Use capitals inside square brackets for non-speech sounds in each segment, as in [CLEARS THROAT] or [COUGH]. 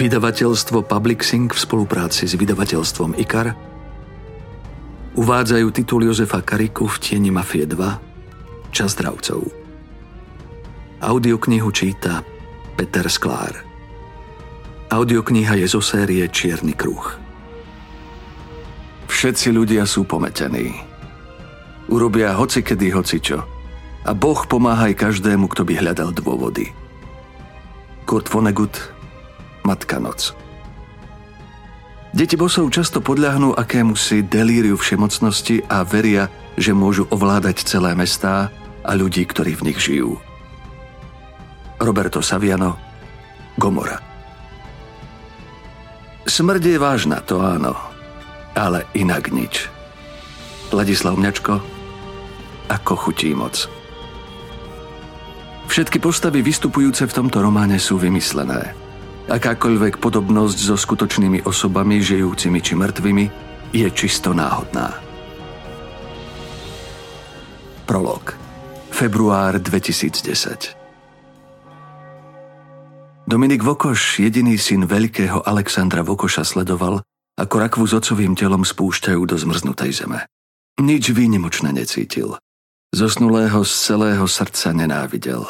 Vydavateľstvo Publixing v spolupráci s vydavateľstvom IKAR uvádzajú titul Jozefa Kariku v tieni Mafie 2 Čas dravcov. Audioknihu číta Peter Sklár. Audiokniha je zo série Čierny kruh. Všetci ľudia sú pometení. Urobia hoci kedy hocičo. A Boh pomáha aj každému, kto by hľadal dôvody. Kurt Vonnegut, Matka noc. Deti bosov často podľahnú akémusi delíriu všemocnosti a veria, že môžu ovládať celé mestá a ľudí, ktorí v nich žijú. Roberto Saviano, Gomora. Smrť je vážna, to áno, ale inak nič. Ladislav Mňačko, ako chutí moc. Všetky postavy vystupujúce v tomto románe sú vymyslené. Akákoľvek podobnosť so skutočnými osobami, žijúcimi či mŕtvými, je čisto náhodná. Prolog. Február 2010 Dominik Vokoš, jediný syn veľkého Alexandra Vokoša, sledoval, ako rakvu s ocovým telom spúšťajú do zmrznutej zeme. Nič výnimočné necítil. Zosnulého z celého srdca nenávidel.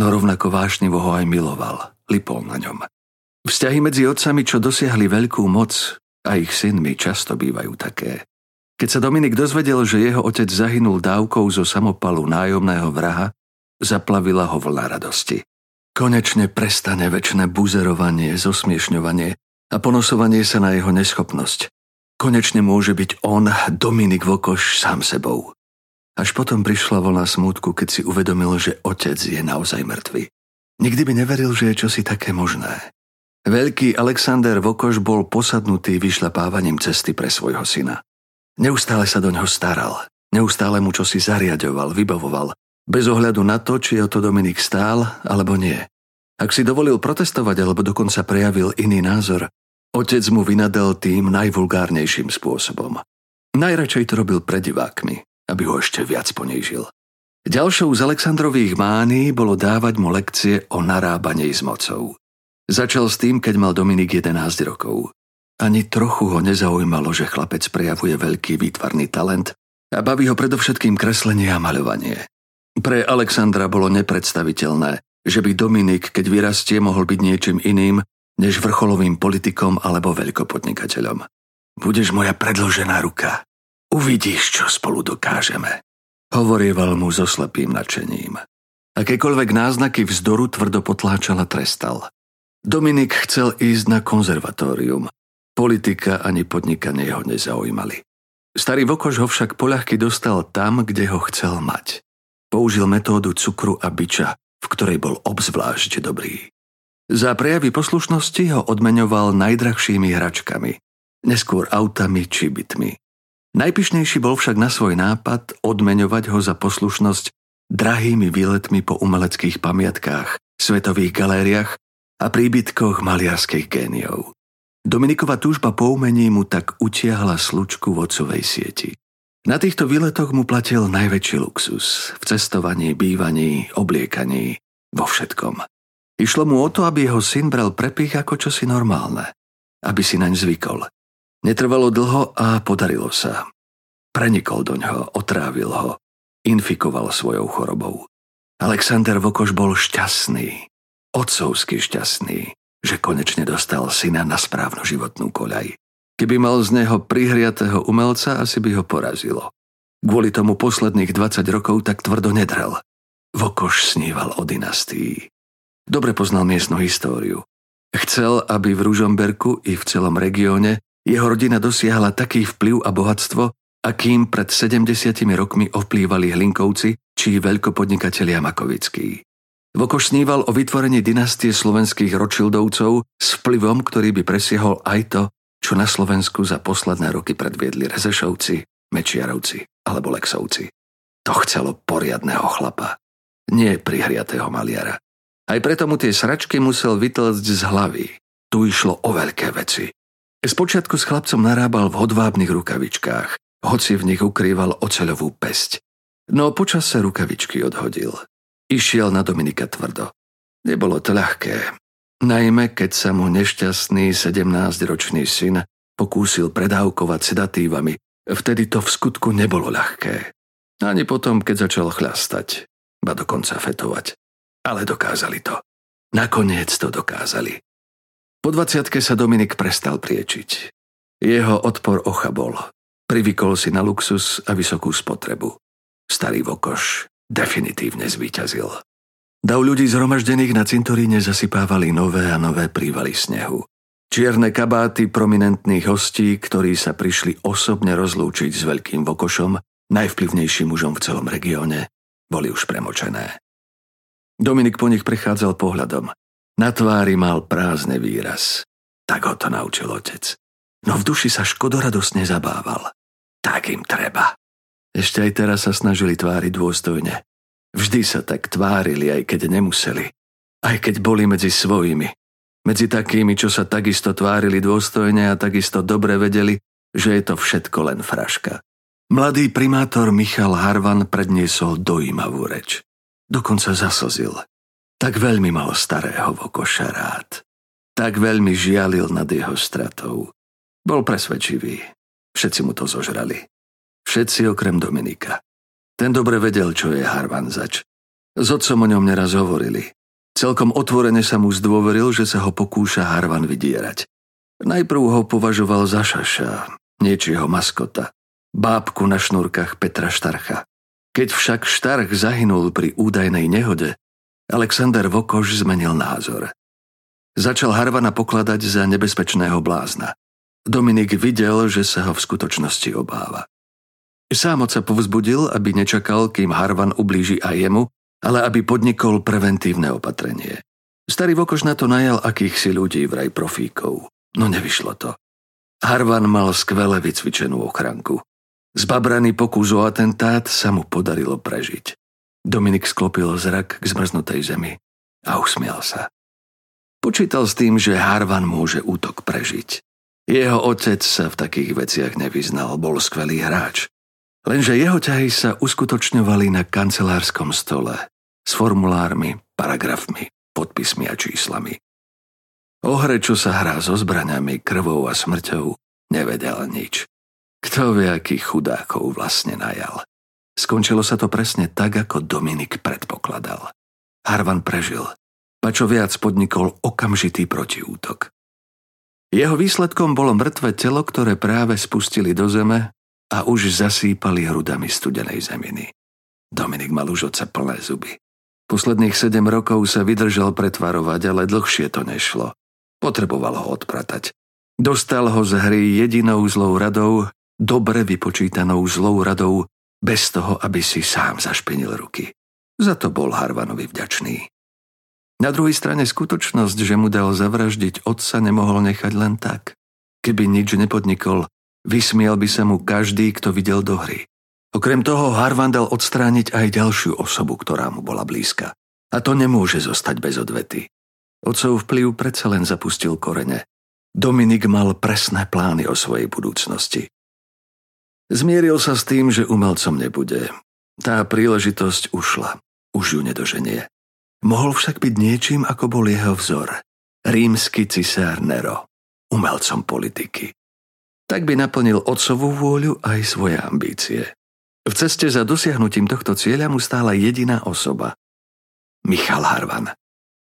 No rovnako vášnivo ho aj miloval, lipol na ňom. Vzťahy medzi otcami, čo dosiahli veľkú moc, a ich synmi často bývajú také. Keď sa Dominik dozvedel, že jeho otec zahynul dávkou zo samopalu nájomného vraha, zaplavila ho vlna radosti. Konečne prestane väčšie buzerovanie, zosmiešňovanie a ponosovanie sa na jeho neschopnosť. Konečne môže byť on, Dominik Vokoš, sám sebou. Až potom prišla vlna smútku, keď si uvedomil, že otec je naozaj mŕtvy. Nikdy by neveril, že je čosi také možné. Veľký Alexander Vokoš bol posadnutý vyšľapávaním cesty pre svojho syna. Neustále sa do ňoho staral, neustále mu čosi zariadoval, vybavoval, bez ohľadu na to, či o to Dominik stál alebo nie. Ak si dovolil protestovať alebo dokonca prejavil iný názor, otec mu vynadal tým najvulgárnejším spôsobom. Najradšej to robil pred divákmi, aby ho ešte viac ponížil. Ďalšou z Aleksandrových mány bolo dávať mu lekcie o narábaní s mocou. Začal s tým, keď mal Dominik 11 rokov. Ani trochu ho nezaujímalo, že chlapec prejavuje veľký výtvarný talent a baví ho predovšetkým kreslenie a maľovanie. Pre Alexandra bolo nepredstaviteľné, že by Dominik, keď vyrastie, mohol byť niečím iným, než vrcholovým politikom alebo veľkopodnikateľom. Budeš moja predložená ruka. Uvidíš, čo spolu dokážeme. Hovorieval mu so slepým nadšením. Akékoľvek náznaky vzdoru tvrdo potláčal a trestal. Dominik chcel ísť na konzervatórium. Politika ani podnikanie ho nezaujímali. Starý Vokoš ho však poľahky dostal tam, kde ho chcel mať. Použil metódu cukru a byča, v ktorej bol obzvlášť dobrý. Za prejavy poslušnosti ho odmeňoval najdrahšími hračkami, neskôr autami či bytmi. Najpišnejší bol však na svoj nápad odmeňovať ho za poslušnosť drahými výletmi po umeleckých pamiatkách, svetových galériách a príbytkoch maliarských géniov. Dominikova túžba po umení mu tak utiahla slučku v ocovej sieti. Na týchto výletoch mu platil najväčší luxus v cestovaní, bývaní, obliekaní, vo všetkom. Išlo mu o to, aby jeho syn bral prepich ako čosi normálne, aby si naň zvykol. Netrvalo dlho a podarilo sa. Prenikol do ňoho, otrávil ho, infikoval svojou chorobou. Alexander Vokoš bol šťastný, otcovsky šťastný, že konečne dostal syna na správnu životnú koľaj. Keby mal z neho prihriatého umelca, asi by ho porazilo. Kvôli tomu posledných 20 rokov tak tvrdo nedrel. Vokoš sníval o dynastii. Dobre poznal miestnu históriu. Chcel, aby v Ružomberku i v celom regióne jeho rodina dosiahla taký vplyv a bohatstvo, akým pred 70 rokmi ovplývali Hlinkovci či veľkopodnikatelia Makovickí. Vokoš sníval o vytvorení dynastie slovenských Rothschildovcov s vplyvom, ktorý by presiehol aj to, čo na Slovensku za posledné roky predviedli Rezešovci, Mečiarovci alebo Lexovci. To chcelo poriadného chlapa, nie prihriatého maliara. Aj preto mu tie sračky musel vytlcť z hlavy. Tu išlo o veľké veci. Spočiatku s chlapcom narábal v hodvábnych rukavičkách, hoci v nich ukrýval oceľovú pesť. No počas sa rukavičky odhodil. Išiel na Dominika tvrdo. Nebolo to ľahké. Najmä, keď sa mu nešťastný 17-ročný syn pokúsil predávkovať sedatívami, vtedy to v skutku nebolo ľahké. Ani potom, keď začal chlastať, ba dokonca fetovať. Ale dokázali to. Nakoniec to dokázali. Po 20 sa Dominik prestal priečiť. Jeho odpor ochabol. Privykol si na luxus a vysokú spotrebu. Starý Vokoš definitívne zvíťazil. Dav ľudí zhromaždených na cintoríne zasypávali nové a nové prívaly snehu. Čierne kabáty prominentných hostí, ktorí sa prišli osobne rozlúčiť s veľkým Vokošom, najvplyvnejším mužom v celom regióne, boli už premočené. Dominik po nich prechádzal pohľadom. Na tvári mal prázdny výraz. Tak ho to naučil otec. No v duši sa škodoradosne zabával. Tak im treba. Ešte aj teraz sa snažili tváriť dôstojne. Vždy sa tak tvárili, aj keď nemuseli. Aj keď boli medzi svojimi. Medzi takými, čo sa takisto tvárili dôstojne a takisto dobre vedeli, že je to všetko len fraška. Mladý primátor Michal Harvan predniesol dojímavú reč. Dokonca zaslzil. Tak veľmi mal starého Vokoša rád. Tak veľmi žialil nad jeho stratou. Bol presvedčivý. Všetci mu to zožrali. Všetci okrem Dominika. Ten dobre vedel, čo je Harvanzač. S otcom o ňom neraz hovorili. Celkom otvorene sa mu zdôveril, že sa ho pokúša Harvan vydierať. Najprv ho považoval za šaša, niečieho maskota, bábku na šnúrkach Petra Štarcha. Keď však Štarch zahynul pri údajnej nehode, Alexander Vokoš zmenil názor. Začal Harvana pokladať za nebezpečného blázna. Dominik videl, že sa ho v skutočnosti obáva. Sám sa povzbudil, aby nečakal, kým Harvan ublíži aj jemu, ale aby podnikol preventívne opatrenie. Starý Vokoš na to najal akýchsi ľudí, vraj profíkov. No nevyšlo to. Harvan mal skvele vycvičenú ochranku. Zbabraný pokus o atentát sa mu podarilo prežiť. Dominik sklopil zrak k zmrznutej zemi a usmial sa. Počítal s tým, že Harvan môže útok prežiť. Jeho otec sa v takých veciach nevyznal, bol skvelý hráč. Lenže jeho ťahy sa uskutočňovali na kancelárskom stole s formulármi, paragrafmi, podpismi a číslami. O hre, čo sa hrá so zbraňami, krvou a smrťou, nevedel nič. Kto vie, akých chudákov vlastne najal. Skončilo sa to presne tak, ako Dominik predpokladal. Harvan prežil, pa čo viac podnikol okamžitý protiútok. Jeho výsledkom bolo mŕtve telo, ktoré práve spustili do zeme a už zasýpali hrudami studenej zeminy. Dominik mal už oce plné zuby. Posledných sedem rokov sa vydržal pretvarovať, ale dlhšie to nešlo. Potreboval ho odpratať. Dostal ho z hry jedinou zlou radou, dobre vypočítanou zlou radou, bez toho, aby si sám zašpinil ruky. Za to bol Harvanovi vďačný. Na druhej strane skutočnosť, že mu dal zavraždiť otca, nemohol nechať len tak. Keby nič nepodnikol, Vysmiel by sa mu každý, kto videl do hry. Okrem toho Harvan dal odstrániť aj ďalšiu osobu, ktorá mu bola blízka. A to nemôže zostať bez odvety. Otcov vplyv predsa len zapustil korene. Dominik mal presné plány o svojej budúcnosti. Zmieril sa s tým, že umelcom nebude. Tá príležitosť ušla. Už ju nedoženie. Mohol však byť niečím, ako bol jeho vzor. Rímsky cisár Nero. Umelcom politiky tak by naplnil otcovú vôľu aj svoje ambície. V ceste za dosiahnutím tohto cieľa mu stála jediná osoba. Michal Harvan.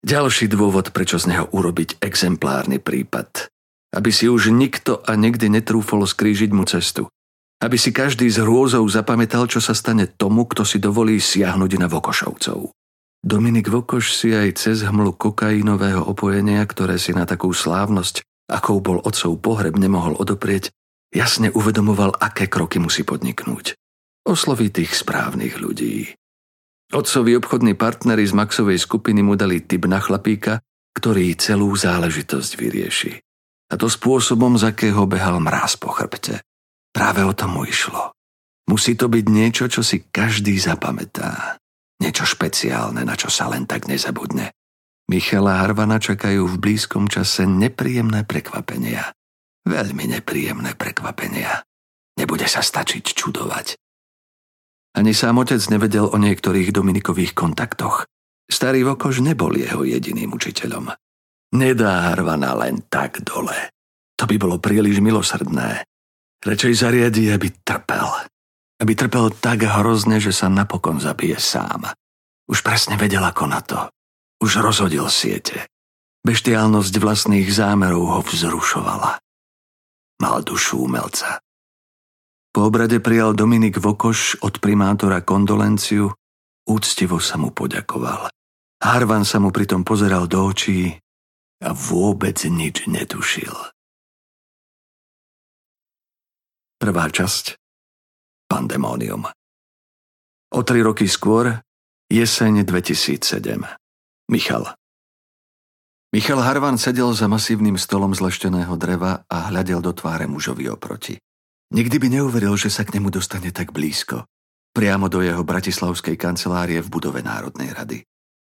Ďalší dôvod, prečo z neho urobiť exemplárny prípad. Aby si už nikto a nikdy netrúfol skrížiť mu cestu. Aby si každý z hrôzou zapamätal, čo sa stane tomu, kto si dovolí siahnuť na Vokošovcov. Dominik Vokoš si aj cez hmlu kokainového opojenia, ktoré si na takú slávnosť akou bol otcov pohreb nemohol odoprieť, jasne uvedomoval, aké kroky musí podniknúť. Osloví tých správnych ľudí. Otcovi obchodní partnery z Maxovej skupiny mu dali typ na chlapíka, ktorý celú záležitosť vyrieši. A to spôsobom, z akého behal mráz po chrbte. Práve o tom mu išlo. Musí to byť niečo, čo si každý zapamätá. Niečo špeciálne, na čo sa len tak nezabudne. Michala Harvana čakajú v blízkom čase nepríjemné prekvapenia. Veľmi nepríjemné prekvapenia. Nebude sa stačiť čudovať. Ani sám otec nevedel o niektorých Dominikových kontaktoch. Starý Vokož nebol jeho jediným učiteľom. Nedá Harvana len tak dole. To by bolo príliš milosrdné. Radšej zariadi, aby trpel. Aby trpel tak hrozne, že sa napokon zabije sám. Už presne vedel ako na to. Už rozhodil siete. Beštiálnosť vlastných zámerov ho vzrušovala. Mal dušu umelca. Po obrade prijal Dominik Vokoš od primátora kondolenciu, úctivo sa mu poďakoval. Harvan sa mu pritom pozeral do očí a vôbec nič netušil. Prvá časť Pandemónium O tri roky skôr Jeseň 2007 Michal Michal Harvan sedel za masívnym stolom z lešteného dreva a hľadel do tváre mužovi oproti. Nikdy by neuveril, že sa k nemu dostane tak blízko. Priamo do jeho bratislavskej kancelárie v budove Národnej rady.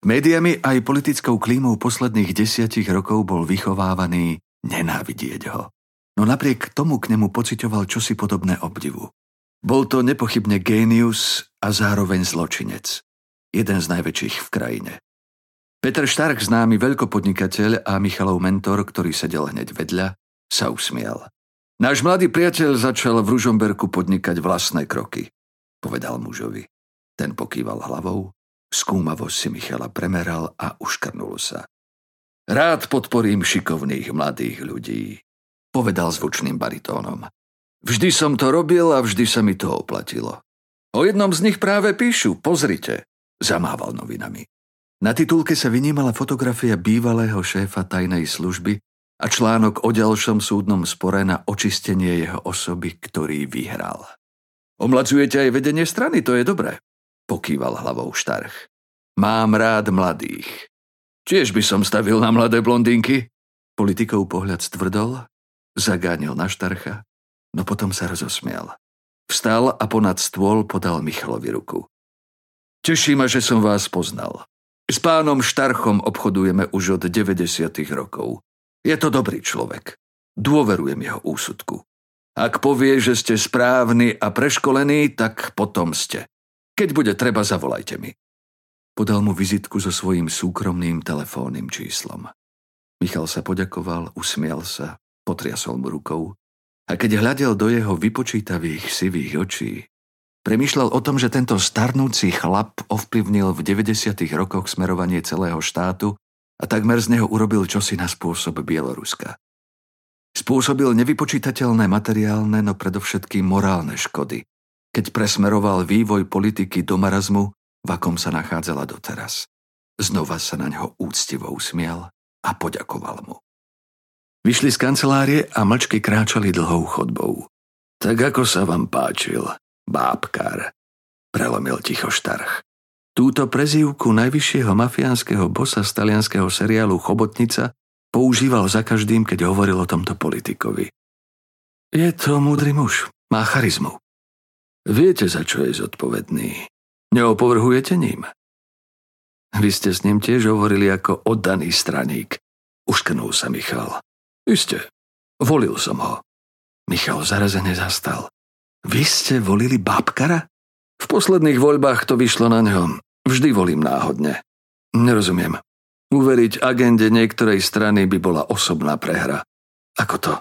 Médiami aj politickou klímou posledných desiatich rokov bol vychovávaný nenávidieť ho. No napriek tomu k nemu pocitoval čosi podobné obdivu. Bol to nepochybne génius a zároveň zločinec. Jeden z najväčších v krajine. Peter Štark, známy veľkopodnikateľ a Michalov mentor, ktorý sedel hneď vedľa, sa usmial. Náš mladý priateľ začal v Ružomberku podnikať vlastné kroky, povedal mužovi. Ten pokýval hlavou, skúmavo si Michala premeral a uškrnul sa. Rád podporím šikovných mladých ľudí, povedal zvučným baritónom. Vždy som to robil a vždy sa mi to oplatilo. O jednom z nich práve píšu, pozrite, zamával novinami. Na titulke sa vynímala fotografia bývalého šéfa tajnej služby a článok o ďalšom súdnom spore na očistenie jeho osoby, ktorý vyhral. Omladzujete aj vedenie strany, to je dobré, pokýval hlavou Štarch. Mám rád mladých. Tiež by som stavil na mladé blondinky. Politikov pohľad stvrdol, zagánil na Štarcha, no potom sa rozosmial. Vstal a ponad stôl podal Michalovi ruku. Teší ma, že som vás poznal. S pánom Štarchom obchodujeme už od 90. rokov. Je to dobrý človek. Dôverujem jeho úsudku. Ak povie, že ste správni a preškolení, tak potom ste. Keď bude treba, zavolajte mi. Podal mu vizitku so svojím súkromným telefónnym číslom. Michal sa poďakoval, usmial sa, potriasol mu rukou a keď hľadel do jeho vypočítavých sivých očí, premýšľal o tom, že tento starnúci chlap ovplyvnil v 90. rokoch smerovanie celého štátu a takmer z neho urobil čosi na spôsob Bieloruska. Spôsobil nevypočítateľné materiálne, no predovšetkým morálne škody, keď presmeroval vývoj politiky do marazmu, v akom sa nachádzala doteraz. Znova sa na ňo úctivo usmial a poďakoval mu. Vyšli z kancelárie a mlčky kráčali dlhou chodbou. Tak ako sa vám páčil, bábkar, prelomil ticho štarch. Túto prezývku najvyššieho mafiánskeho bosa z talianského seriálu Chobotnica používal za každým, keď hovoril o tomto politikovi. Je to múdry muž, má charizmu. Viete, za čo je zodpovedný. Neopovrhujete ním. Vy ste s ním tiež hovorili ako oddaný straník. Ušknul sa Michal. Isté. Volil som ho. Michal zarazene zastal. Vy ste volili Babkara? V posledných voľbách to vyšlo na ňom. Vždy volím náhodne. Nerozumiem. Uveriť agende niektorej strany by bola osobná prehra. Ako to?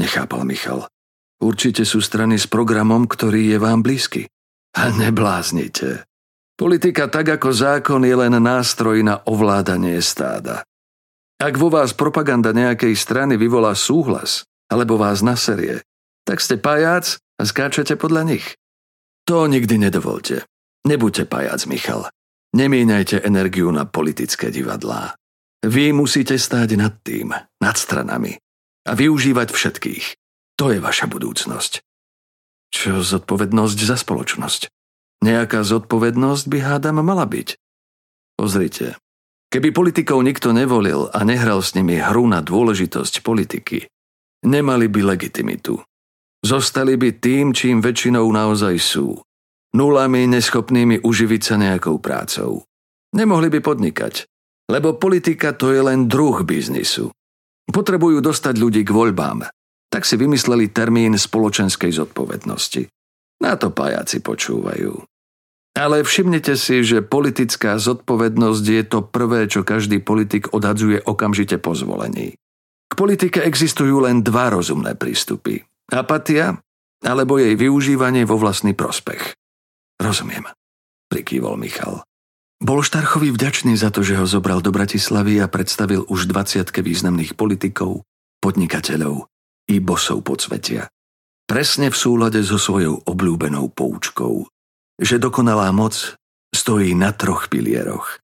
Nechápal Michal. Určite sú strany s programom, ktorý je vám blízky. A nebláznite. Politika tak ako zákon je len nástroj na ovládanie stáda. Ak vo vás propaganda nejakej strany vyvolá súhlas, alebo vás naserie, tak ste pajac skáčete podľa nich. To nikdy nedovolte. Nebuďte pajac, Michal. Nemíňajte energiu na politické divadlá. Vy musíte stáť nad tým, nad stranami a využívať všetkých. To je vaša budúcnosť. Čo zodpovednosť za spoločnosť? Nejaká zodpovednosť by hádam mala byť. Pozrite, keby politikov nikto nevolil a nehral s nimi hru na dôležitosť politiky, nemali by legitimitu. Zostali by tým, čím väčšinou naozaj sú nulami neschopnými uživiť sa nejakou prácou. Nemohli by podnikať, lebo politika to je len druh biznisu. Potrebujú dostať ľudí k voľbám, tak si vymysleli termín spoločenskej zodpovednosti. Na to pajáci počúvajú. Ale všimnite si, že politická zodpovednosť je to prvé, čo každý politik odhadzuje okamžite po zvolení. K politike existujú len dva rozumné prístupy. Apatia alebo jej využívanie vo vlastný prospech. Rozumiem, prikývol Michal. Bol Štarchovi vďačný za to, že ho zobral do Bratislavy a predstavil už 20 významných politikov, podnikateľov i bosov podsvetia. Presne v súlade so svojou obľúbenou poučkou, že dokonalá moc stojí na troch pilieroch.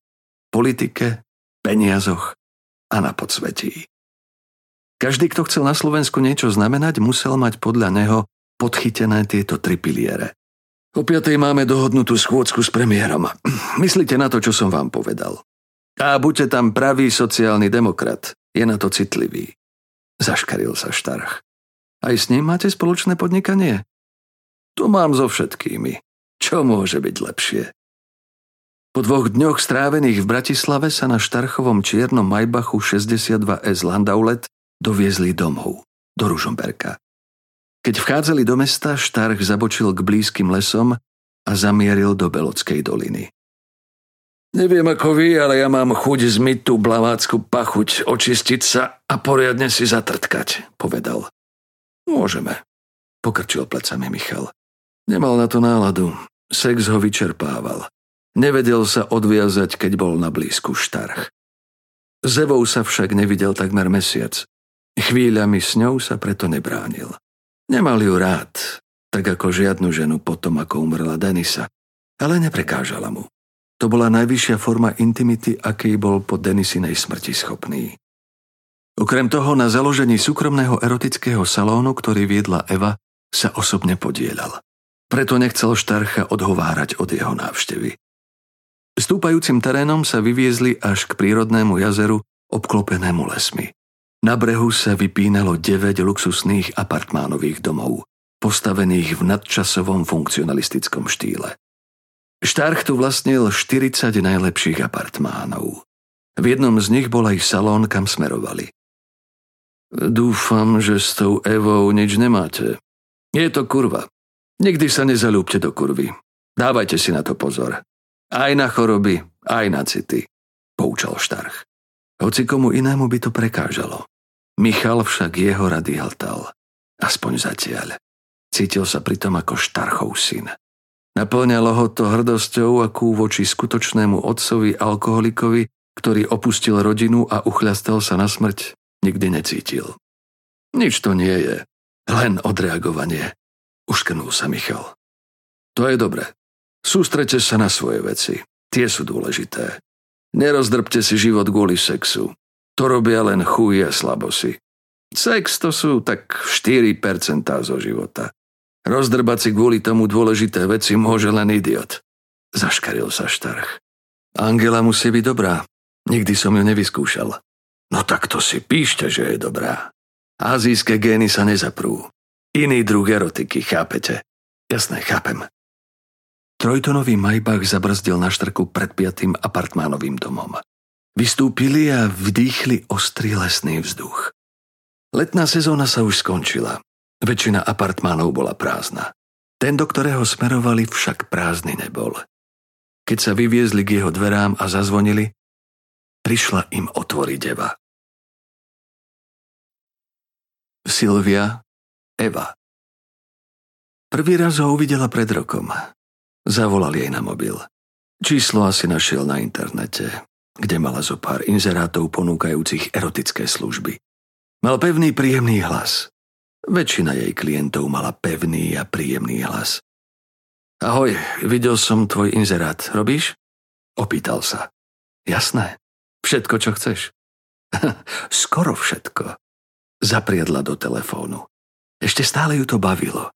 Politike, peniazoch a na podsvetí. Každý, kto chcel na Slovensku niečo znamenať, musel mať podľa neho podchytené tieto tri piliere. O piatej máme dohodnutú schôdzku s premiérom. [CLEARS THROAT] Myslíte na to, čo som vám povedal. A buďte tam pravý sociálny demokrat. Je na to citlivý. Zaškaril sa Štarch. Aj s ním máte spoločné podnikanie? To mám so všetkými. Čo môže byť lepšie? Po dvoch dňoch strávených v Bratislave sa na Štarchovom čiernom Majbachu 62S Landaulet doviezli domov, do Ružomberka. Keď vchádzali do mesta, Štarch zabočil k blízkym lesom a zamieril do Belockej doliny. Neviem ako vy, ale ja mám chuť zmyť tú blavácku pachuť, očistiť sa a poriadne si zatrtkať, povedal. Môžeme, pokrčil plecami Michal. Nemal na to náladu. Sex ho vyčerpával. Nevedel sa odviazať, keď bol na blízku štarch. Zevou sa však nevidel takmer mesiac. Chvíľami s ňou sa preto nebránil. Nemal ju rád, tak ako žiadnu ženu potom, ako umrela Denisa, ale neprekážala mu. To bola najvyššia forma intimity, aký bol po Denisinej smrti schopný. Okrem toho na založení súkromného erotického salónu, ktorý viedla Eva, sa osobne podielal. Preto nechcel Štarcha odhovárať od jeho návštevy. Stúpajúcim terénom sa vyviezli až k prírodnému jazeru, obklopenému lesmi. Na brehu sa vypínalo 9 luxusných apartmánových domov, postavených v nadčasovom funkcionalistickom štýle. Štarch tu vlastnil 40 najlepších apartmánov. V jednom z nich bol aj salón, kam smerovali. Dúfam, že s tou Evou nič nemáte. Je to kurva. Nikdy sa nezalúbte do kurvy. Dávajte si na to pozor. Aj na choroby, aj na city, poučal Štarch. Hoci komu inému by to prekážalo. Michal však jeho rady hltal. Aspoň zatiaľ. Cítil sa pritom ako Štarchov syn. Naplňalo ho to hrdosťou, akú voči skutočnému otcovi alkoholikovi, ktorý opustil rodinu a uchľastal sa na smrť, nikdy necítil. Nič to nie je, len odreagovanie. Uškrnul sa Michal. To je dobre. Sústrete sa na svoje veci. Tie sú dôležité. Nerozdrbte si život kvôli sexu. To robia len chuj a slabosi. Sex to sú tak 4% zo života. Rozdrbať si kvôli tomu dôležité veci môže len idiot. Zaškaril sa Štarch. Angela musí byť dobrá. Nikdy som ju nevyskúšal. No tak to si píšte, že je dobrá. Azijské gény sa nezaprú. Iný druh erotiky, chápete? Jasné, chápem. Trojtonový Majbach zabrzdil na štrku pred piatým apartmánovým domom. Vystúpili a vdýchli ostrý lesný vzduch. Letná sezóna sa už skončila. Väčšina apartmánov bola prázdna. Ten, do ktorého smerovali, však prázdny nebol. Keď sa vyviezli k jeho dverám a zazvonili, prišla im otvoriť Eva. Silvia, Eva. Prvý raz ho uvidela pred rokom. Zavolal jej na mobil. Číslo asi našiel na internete, kde mala zo pár inzerátov ponúkajúcich erotické služby. Mal pevný, príjemný hlas. Väčšina jej klientov mala pevný a príjemný hlas. Ahoj, videl som tvoj inzerát. Robíš? Opýtal sa. Jasné. Všetko, čo chceš. [LAUGHS] Skoro všetko. Zapriedla do telefónu. Ešte stále ju to bavilo.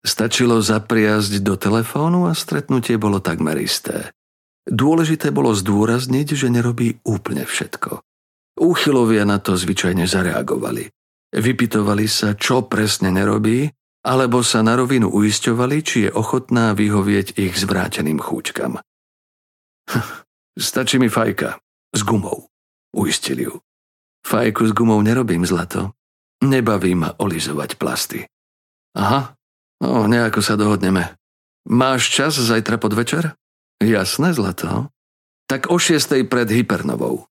Stačilo zapriazť do telefónu a stretnutie bolo takmer isté. Dôležité bolo zdôrazniť, že nerobí úplne všetko. Úchylovia na to zvyčajne zareagovali. Vypitovali sa, čo presne nerobí, alebo sa na rovinu uisťovali, či je ochotná vyhovieť ich zvráteným chúčkam. [LAUGHS] Stačí mi fajka. S gumou. Uistili ju. Fajku s gumou nerobím, zlato. Nebaví ma olizovať plasty. Aha, no nejako sa dohodneme. Máš čas zajtra podvečer? Jasné, zlato. Tak o šiestej pred Hypernovou.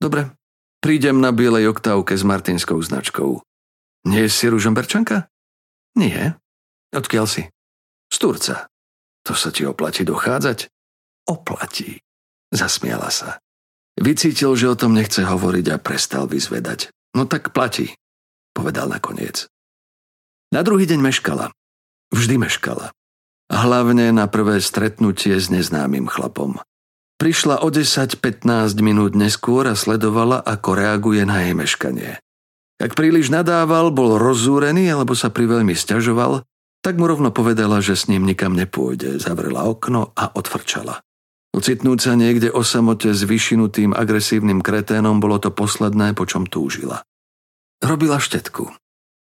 Dobre, prídem na bielej oktávke s martinskou značkou. Nie si ružomberčanka? Nie. Odkiaľ si? Z Turca. To sa ti oplatí dochádzať? Oplatí. Zasmiala sa. Vycítil, že o tom nechce hovoriť a prestal vyzvedať. No tak platí, povedal nakoniec. Na druhý deň meškala. Vždy meškala. Hlavne na prvé stretnutie s neznámym chlapom. Prišla o 10-15 minút neskôr a sledovala, ako reaguje na jej meškanie. Ak príliš nadával, bol rozúrený alebo sa priveľmi stiažoval, tak mu rovno povedala, že s ním nikam nepôjde, zavrela okno a odfrčala. Ocitnúť sa niekde o samote s vyšinutým agresívnym kreténom bolo to posledné, po čom túžila. Robila štetku.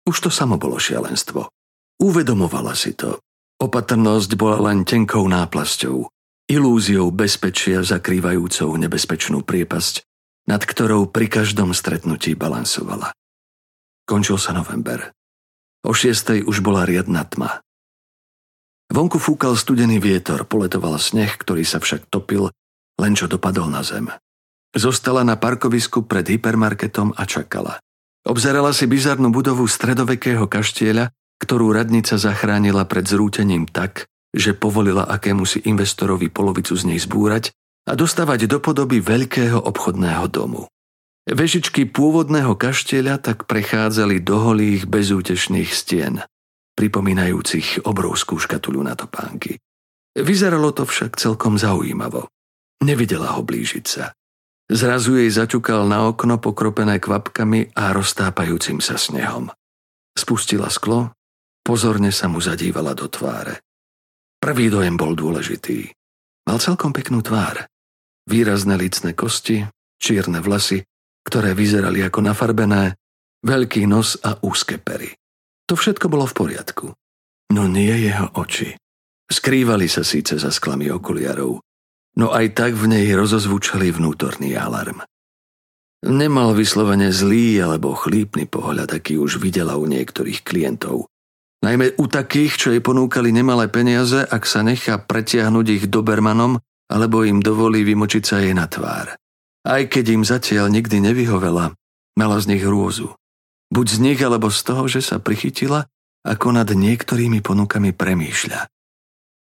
Už to samo bolo šialenstvo. Uvedomovala si to. Opatrnosť bola len tenkou náplasťou, ilúziou bezpečia zakrývajúcou nebezpečnú priepasť, nad ktorou pri každom stretnutí balansovala. Končil sa november. O šiestej už bola riadna tma. Vonku fúkal studený vietor, poletoval sneh, ktorý sa však topil, len čo dopadol na zem. Zostala na parkovisku pred hypermarketom a čakala. Obzerala si bizarnú budovu stredovekého kaštieľa, ktorú radnica zachránila pred zrútením tak, že povolila akémusi investorovi polovicu z nej zbúrať a dostavať do podoby veľkého obchodného domu. Vežičky pôvodného kaštieľa tak prechádzali do holých bezútešných stien, pripomínajúcich obrovskú škatulu na topánky. Vyzeralo to však celkom zaujímavo. Nevidela ho blížiť sa. Zrazu jej zaťukal na okno pokropené kvapkami a roztápajúcim sa snehom. Spustila sklo Pozorne sa mu zadívala do tváre. Prvý dojem bol dôležitý. Mal celkom peknú tvár. Výrazné licné kosti, čierne vlasy, ktoré vyzerali ako nafarbené, veľký nos a úzke pery. To všetko bolo v poriadku. No nie jeho oči. Skrývali sa síce za sklami okuliarov, no aj tak v nej rozozvučali vnútorný alarm. Nemal vyslovene zlý alebo chlípny pohľad, aký už videla u niektorých klientov, Najmä u takých, čo jej ponúkali nemalé peniaze, ak sa nechá pretiahnuť ich dobermanom, alebo im dovolí vymočiť sa jej na tvár. Aj keď im zatiaľ nikdy nevyhovela, mala z nich hrôzu. Buď z nich, alebo z toho, že sa prichytila, ako nad niektorými ponukami premýšľa.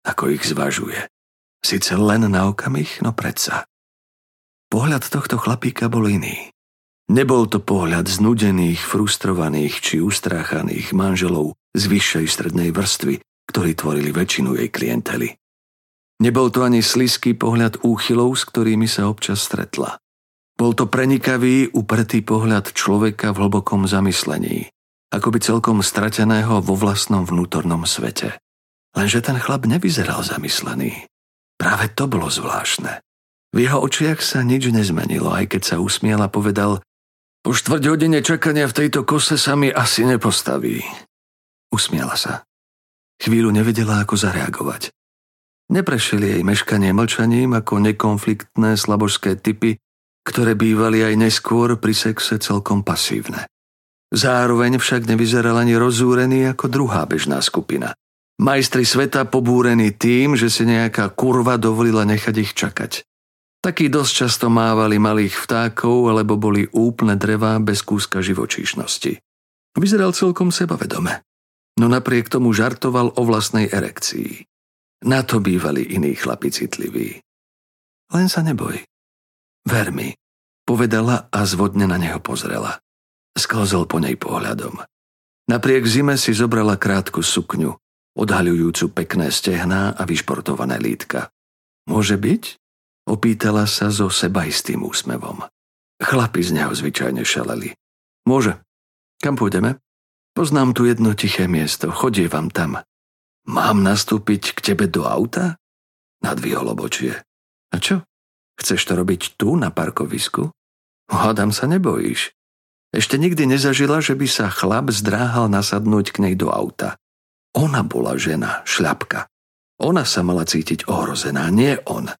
Ako ich zvažuje. Sice len na okamih, no predsa. Pohľad tohto chlapíka bol iný. Nebol to pohľad znudených, frustrovaných či ustráchaných manželov z vyššej strednej vrstvy, ktorí tvorili väčšinu jej klientely. Nebol to ani sliský pohľad úchylov, s ktorými sa občas stretla. Bol to prenikavý, upretý pohľad človeka v hlbokom zamyslení, ako by celkom strateného vo vlastnom vnútornom svete. Lenže ten chlap nevyzeral zamyslený. Práve to bolo zvláštne. V jeho očiach sa nič nezmenilo, aj keď sa usmiel a povedal po štvrť hodine čakania v tejto kose sa mi asi nepostaví. Usmiala sa. Chvíľu nevedela, ako zareagovať. Neprešili jej meškanie mlčaním ako nekonfliktné slabožské typy, ktoré bývali aj neskôr pri sexe celkom pasívne. Zároveň však nevyzeral ani rozúrený ako druhá bežná skupina. Majstri sveta pobúrení tým, že si nejaká kurva dovolila nechať ich čakať. Takí dosť často mávali malých vtákov alebo boli úplne drevá bez kúska živočíšnosti. Vyzeral celkom sebavedome, no napriek tomu žartoval o vlastnej erekcii. Na to bývali iní chlapi citliví. Len sa neboj. Ver mi, povedala a zvodne na neho pozrela. Sklzol po nej pohľadom. Napriek zime si zobrala krátku sukňu, odhaľujúcu pekné stehná a vyšportované lítka. Môže byť? Opýtala sa so sebaistým úsmevom. Chlapi z neho zvyčajne šaleli. Môže. Kam pôjdeme? Poznám tu jedno tiché miesto, chodievam tam. Mám nastúpiť k tebe do auta? Nadvihol obočie. A čo? Chceš to robiť tu, na parkovisku? Hádam sa nebojíš. Ešte nikdy nezažila, že by sa chlap zdráhal nasadnúť k nej do auta. Ona bola žena, šľapka. Ona sa mala cítiť ohrozená, nie on.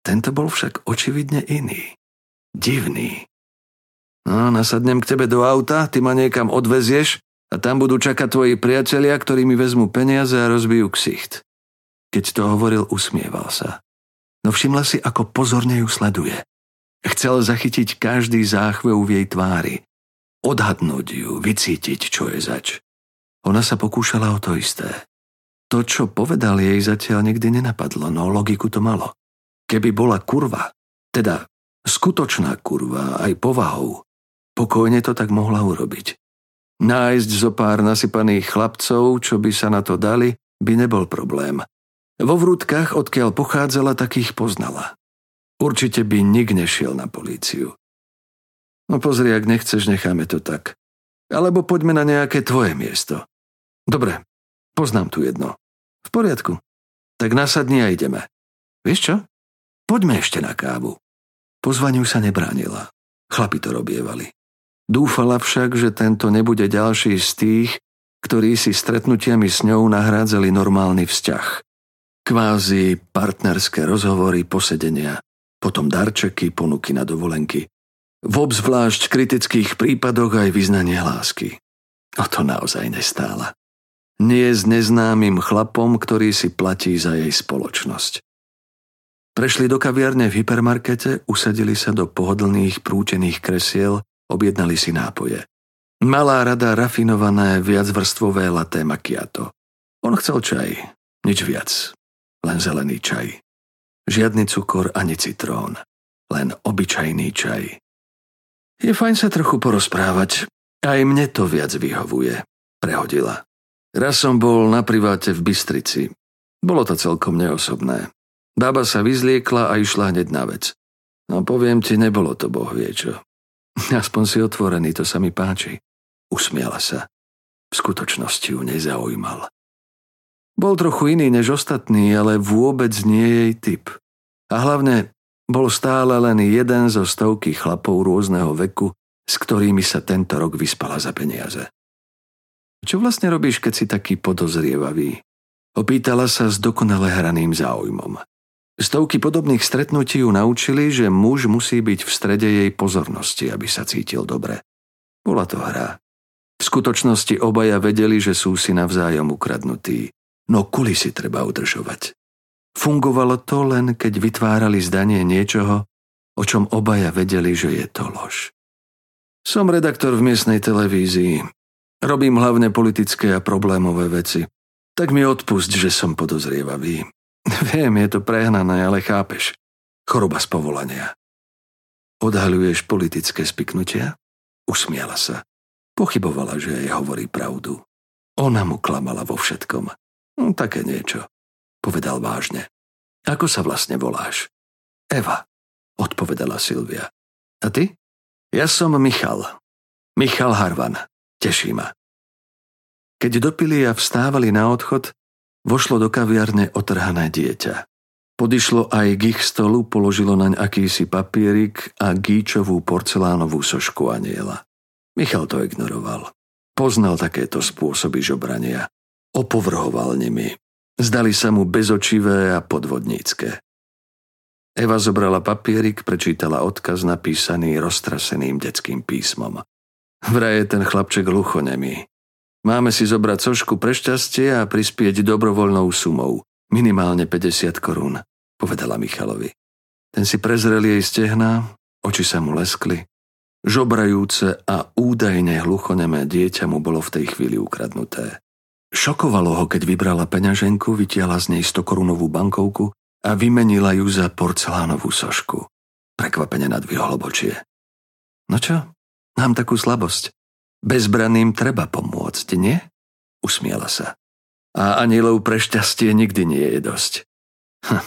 Tento bol však očividne iný. Divný. No, nasadnem k tebe do auta, ty ma niekam odvezieš a tam budú čakať tvoji priatelia, ktorí mi vezmú peniaze a rozbijú ksicht. Keď to hovoril, usmieval sa. no všimla si, ako pozorne ju sleduje. Chcel zachytiť každý záchvev v jej tvári, odhadnúť ju, vycítiť, čo je zač. Ona sa pokúšala o to isté. To, čo povedal jej zatiaľ nikdy nenapadlo, no logiku to malo. Keby bola kurva, teda skutočná kurva aj povahou, pokojne to tak mohla urobiť. Nájsť zo pár nasypaných chlapcov, čo by sa na to dali, by nebol problém. Vo vrútkach, odkiaľ pochádzala, takých poznala. Určite by nik nešiel na políciu. No pozri, ak nechceš, necháme to tak. Alebo poďme na nejaké tvoje miesto. Dobre, poznám tu jedno. V poriadku. Tak nasadni a ideme. Vieš čo? Poďme ešte na kávu. Pozvaniu sa nebránila. Chlapi to robievali. Dúfala však, že tento nebude ďalší z tých, ktorí si stretnutiami s ňou nahrádzali normálny vzťah. Kvázi partnerské rozhovory, posedenia, potom darčeky, ponuky na dovolenky. V obzvlášť kritických prípadoch aj vyznanie lásky. O to naozaj nestála. Nie s neznámym chlapom, ktorý si platí za jej spoločnosť. Prešli do kaviarne v hypermarkete, usadili sa do pohodlných prútených kresiel, objednali si nápoje. Malá rada rafinované viacvrstvové laté macchiato. On chcel čaj, nič viac, len zelený čaj. Žiadny cukor ani citrón, len obyčajný čaj. Je fajn sa trochu porozprávať. Aj mne to viac vyhovuje, prehodila. Raz som bol na priváte v Bystrici. Bolo to celkom neosobné. Baba sa vyzliekla a išla hneď na vec. No poviem ti, nebolo to boh vie. Aspoň si otvorený, to sa mi páči. Usmiala sa. V skutočnosti ju nezaujímal. Bol trochu iný než ostatní, ale vôbec nie jej typ. A hlavne bol stále len jeden zo stovky chlapov rôzneho veku, s ktorými sa tento rok vyspala za peniaze. Čo vlastne robíš, keď si taký podozrievavý? Opýtala sa s dokonale hraným záujmom. Stovky podobných stretnutí ju naučili, že muž musí byť v strede jej pozornosti, aby sa cítil dobre. Bola to hra. V skutočnosti obaja vedeli, že sú si navzájom ukradnutí, no kulisy treba udržovať. Fungovalo to len, keď vytvárali zdanie niečoho, o čom obaja vedeli, že je to lož. Som redaktor v miestnej televízii. Robím hlavne politické a problémové veci. Tak mi odpust, že som podozrievavý. [LAUGHS] Viem, je to prehnané, ale chápeš. Choroba z povolania. Odhaľuješ politické spiknutia? Usmiala sa. Pochybovala, že jej hovorí pravdu. Ona mu klamala vo všetkom. Hm, také niečo povedal vážne. Ako sa vlastne voláš? Eva, odpovedala Silvia. A ty? Ja som Michal. Michal Harvan. Teší ma. Keď dopili a vstávali na odchod, vošlo do kaviarne otrhané dieťa. Podišlo aj k ich stolu, položilo naň akýsi papierik a gíčovú porcelánovú sošku aniela. Michal to ignoroval. Poznal takéto spôsoby žobrania. Opovrhoval nimi. Zdali sa mu bezočivé a podvodnícke. Eva zobrala papierik, prečítala odkaz napísaný roztraseným detským písmom. Vraj je ten chlapček hluchonemý. Máme si zobrať sošku pre šťastie a prispieť dobrovoľnou sumou. Minimálne 50 korún, povedala Michalovi. Ten si prezrel jej stehná, oči sa mu leskli. Žobrajúce a údajne hluchonemé dieťa mu bolo v tej chvíli ukradnuté. Šokovalo ho, keď vybrala peňaženku, vytiahla z nej 100 korunovú bankovku a vymenila ju za porcelánovú sošku. Prekvapene nadvihol obočie. No čo? Mám takú slabosť. Bezbraným treba pomôcť, nie? Usmiela sa. A anielov pre šťastie nikdy nie je dosť. Hm,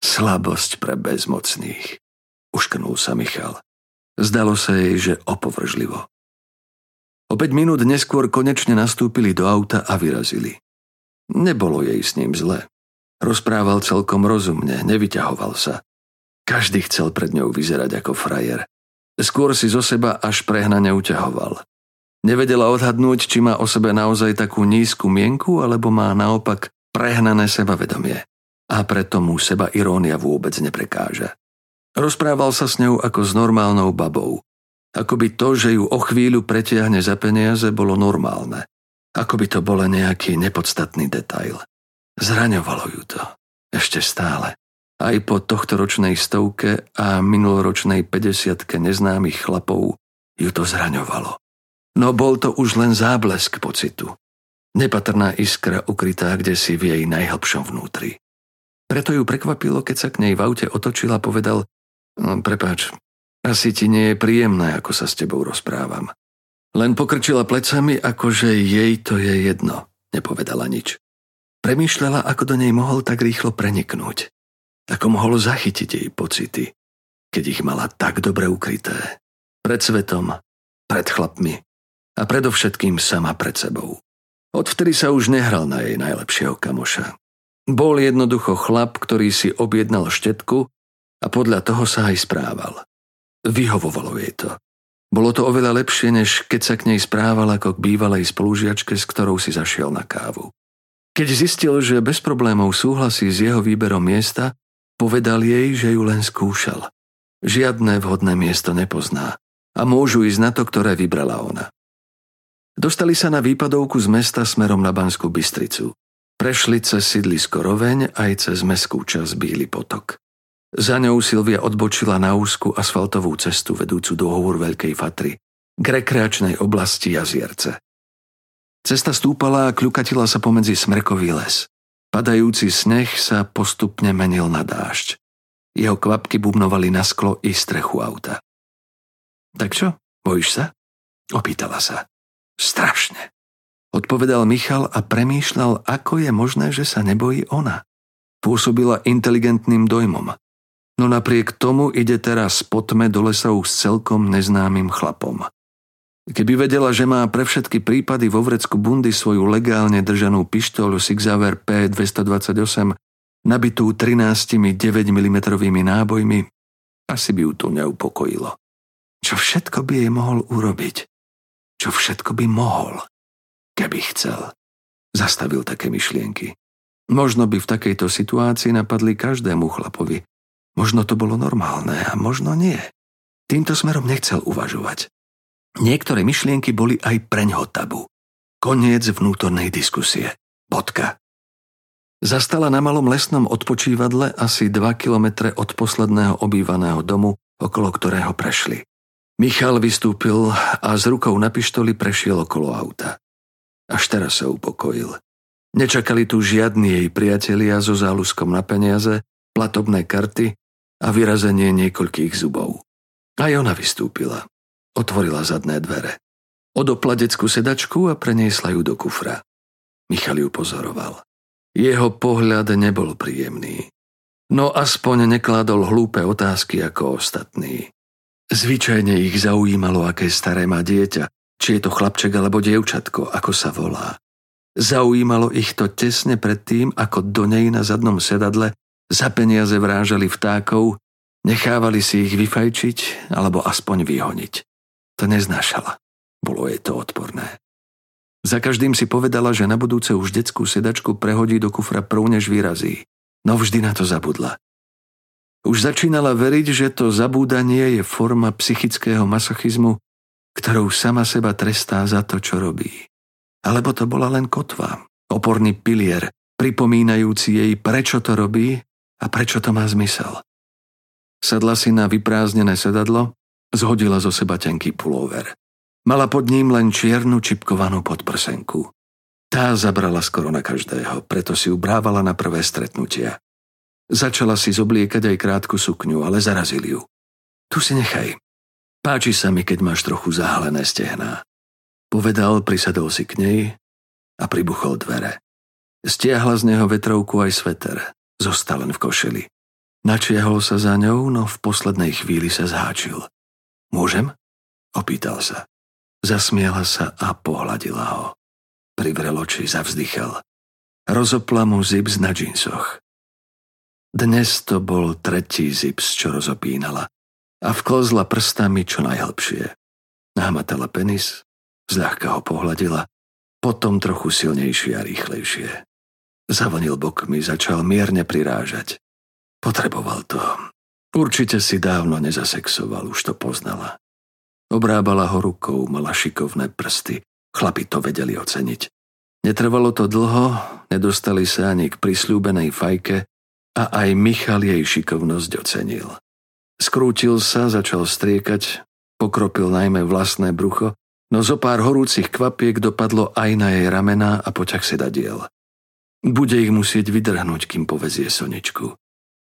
slabosť pre bezmocných. Uškrnul sa Michal. Zdalo sa jej, že opovržlivo. O 5 minút neskôr konečne nastúpili do auta a vyrazili. Nebolo jej s ním zle. Rozprával celkom rozumne, nevyťahoval sa. Každý chcel pred ňou vyzerať ako frajer. Skôr si zo seba až prehnane uťahoval. Nevedela odhadnúť, či má o sebe naozaj takú nízku mienku, alebo má naopak prehnané sebavedomie. A preto mu seba irónia vôbec neprekáža. Rozprával sa s ňou ako s normálnou babou, ako by to, že ju o chvíľu pretiahne za peniaze, bolo normálne. Ako by to bolo nejaký nepodstatný detail. Zraňovalo ju to. Ešte stále. Aj po tohto ročnej stovke a minuloročnej 50 neznámych chlapov ju to zraňovalo. No bol to už len záblesk pocitu. Nepatrná iskra ukrytá kde si v jej najhlbšom vnútri. Preto ju prekvapilo, keď sa k nej v aute otočil a povedal no, Prepáč, asi ti nie je príjemné, ako sa s tebou rozprávam. Len pokrčila plecami, akože jej to je jedno. Nepovedala nič. Premýšľala, ako do nej mohol tak rýchlo preniknúť. Ako mohol zachytiť jej pocity, keď ich mala tak dobre ukryté. Pred svetom, pred chlapmi a predovšetkým sama pred sebou. Odvtedy sa už nehral na jej najlepšieho kamoša. Bol jednoducho chlap, ktorý si objednal štetku a podľa toho sa aj správal. Vyhovovalo jej to. Bolo to oveľa lepšie, než keď sa k nej správal ako k bývalej spolužiačke, s ktorou si zašiel na kávu. Keď zistil, že bez problémov súhlasí s jeho výberom miesta, povedal jej, že ju len skúšal. Žiadne vhodné miesto nepozná a môžu ísť na to, ktoré vybrala ona. Dostali sa na výpadovku z mesta smerom na Banskú Bystricu. Prešli cez sídlisko Roveň aj cez meskú čas Bíly potok. Za ňou Silvia odbočila na úzku asfaltovú cestu vedúcu do hovor Veľkej Fatry, k rekreačnej oblasti Jazierce. Cesta stúpala a kľukatila sa pomedzi smrkový les. Padajúci sneh sa postupne menil na dážď. Jeho kvapky bubnovali na sklo i strechu auta. Tak čo, bojíš sa? Opýtala sa. Strašne. Odpovedal Michal a premýšľal, ako je možné, že sa nebojí ona. Pôsobila inteligentným dojmom. No napriek tomu ide teraz po tme do lesa už s celkom neznámym chlapom. Keby vedela, že má pre všetky prípady vo vrecku bundy svoju legálne držanú pištoľu Sigzaver P228 nabitú 13 9 mm nábojmi, asi by ju to neupokojilo. Čo všetko by jej mohol urobiť? Čo všetko by mohol, keby chcel? Zastavil také myšlienky. Možno by v takejto situácii napadli každému chlapovi. Možno to bolo normálne a možno nie. Týmto smerom nechcel uvažovať. Niektoré myšlienky boli aj preňho tabu. Koniec vnútornej diskusie. Bodka. Zastala na malom lesnom odpočívadle asi 2 kilometre od posledného obývaného domu, okolo ktorého prešli. Michal vystúpil a s rukou na pištoli prešiel okolo auta. Až teraz sa upokojil. Nečakali tu žiadni jej priatelia so záluskom na peniaze, platobné karty a vyrazenie niekoľkých zubov. Aj ona vystúpila. Otvorila zadné dvere. Odopla detskú sedačku a preniesla ju do kufra. Michal ju pozoroval. Jeho pohľad nebol príjemný. No aspoň nekládol hlúpe otázky ako ostatní. Zvyčajne ich zaujímalo, aké staré má dieťa, či je to chlapček alebo dievčatko, ako sa volá. Zaujímalo ich to tesne pred tým, ako do nej na zadnom sedadle za peniaze vrážali vtákov, nechávali si ich vyfajčiť alebo aspoň vyhoniť. To neznášala. Bolo jej to odporné. Za každým si povedala, že na budúce už detskú sedačku prehodí do kufra prv, než vyrazí. No vždy na to zabudla. Už začínala veriť, že to zabúdanie je forma psychického masochizmu, ktorou sama seba trestá za to, čo robí. Alebo to bola len kotva, oporný pilier, pripomínajúci jej, prečo to robí a prečo to má zmysel. Sadla si na vyprázdnené sedadlo, zhodila zo seba tenký pulóver. Mala pod ním len čiernu čipkovanú podprsenku. Tá zabrala skoro na každého, preto si ubrávala na prvé stretnutia. Začala si zobliekať aj krátku sukňu, ale zarazil ju. Tu si nechaj. Páči sa mi, keď máš trochu zahalené stehná. Povedal, prisadol si k nej a pribuchol dvere. Stiahla z neho vetrovku aj sveter. Zostal len v košeli. Načiahol sa za ňou, no v poslednej chvíli sa zháčil. Môžem? Opýtal sa. Zasmiela sa a pohľadila ho. Privrel oči, zavzdychal. Rozopla mu zips na džinsoch. Dnes to bol tretí zips, čo rozopínala a vklzla prstami čo najhlbšie. Namatala penis, zľahka ho pohľadila, potom trochu silnejšie a rýchlejšie. Zavonil bokmi, začal mierne prirážať. Potreboval to. Určite si dávno nezasexoval, už to poznala. Obrábala ho rukou, mala šikovné prsty. Chlapi to vedeli oceniť. Netrvalo to dlho, nedostali sa ani k prisľúbenej fajke a aj Michal jej šikovnosť ocenil. Skrútil sa, začal striekať, pokropil najmä vlastné brucho, no zo pár horúcich kvapiek dopadlo aj na jej ramená a poťah sedadiel. Bude ich musieť vydrhnúť, kým povezie Soničku.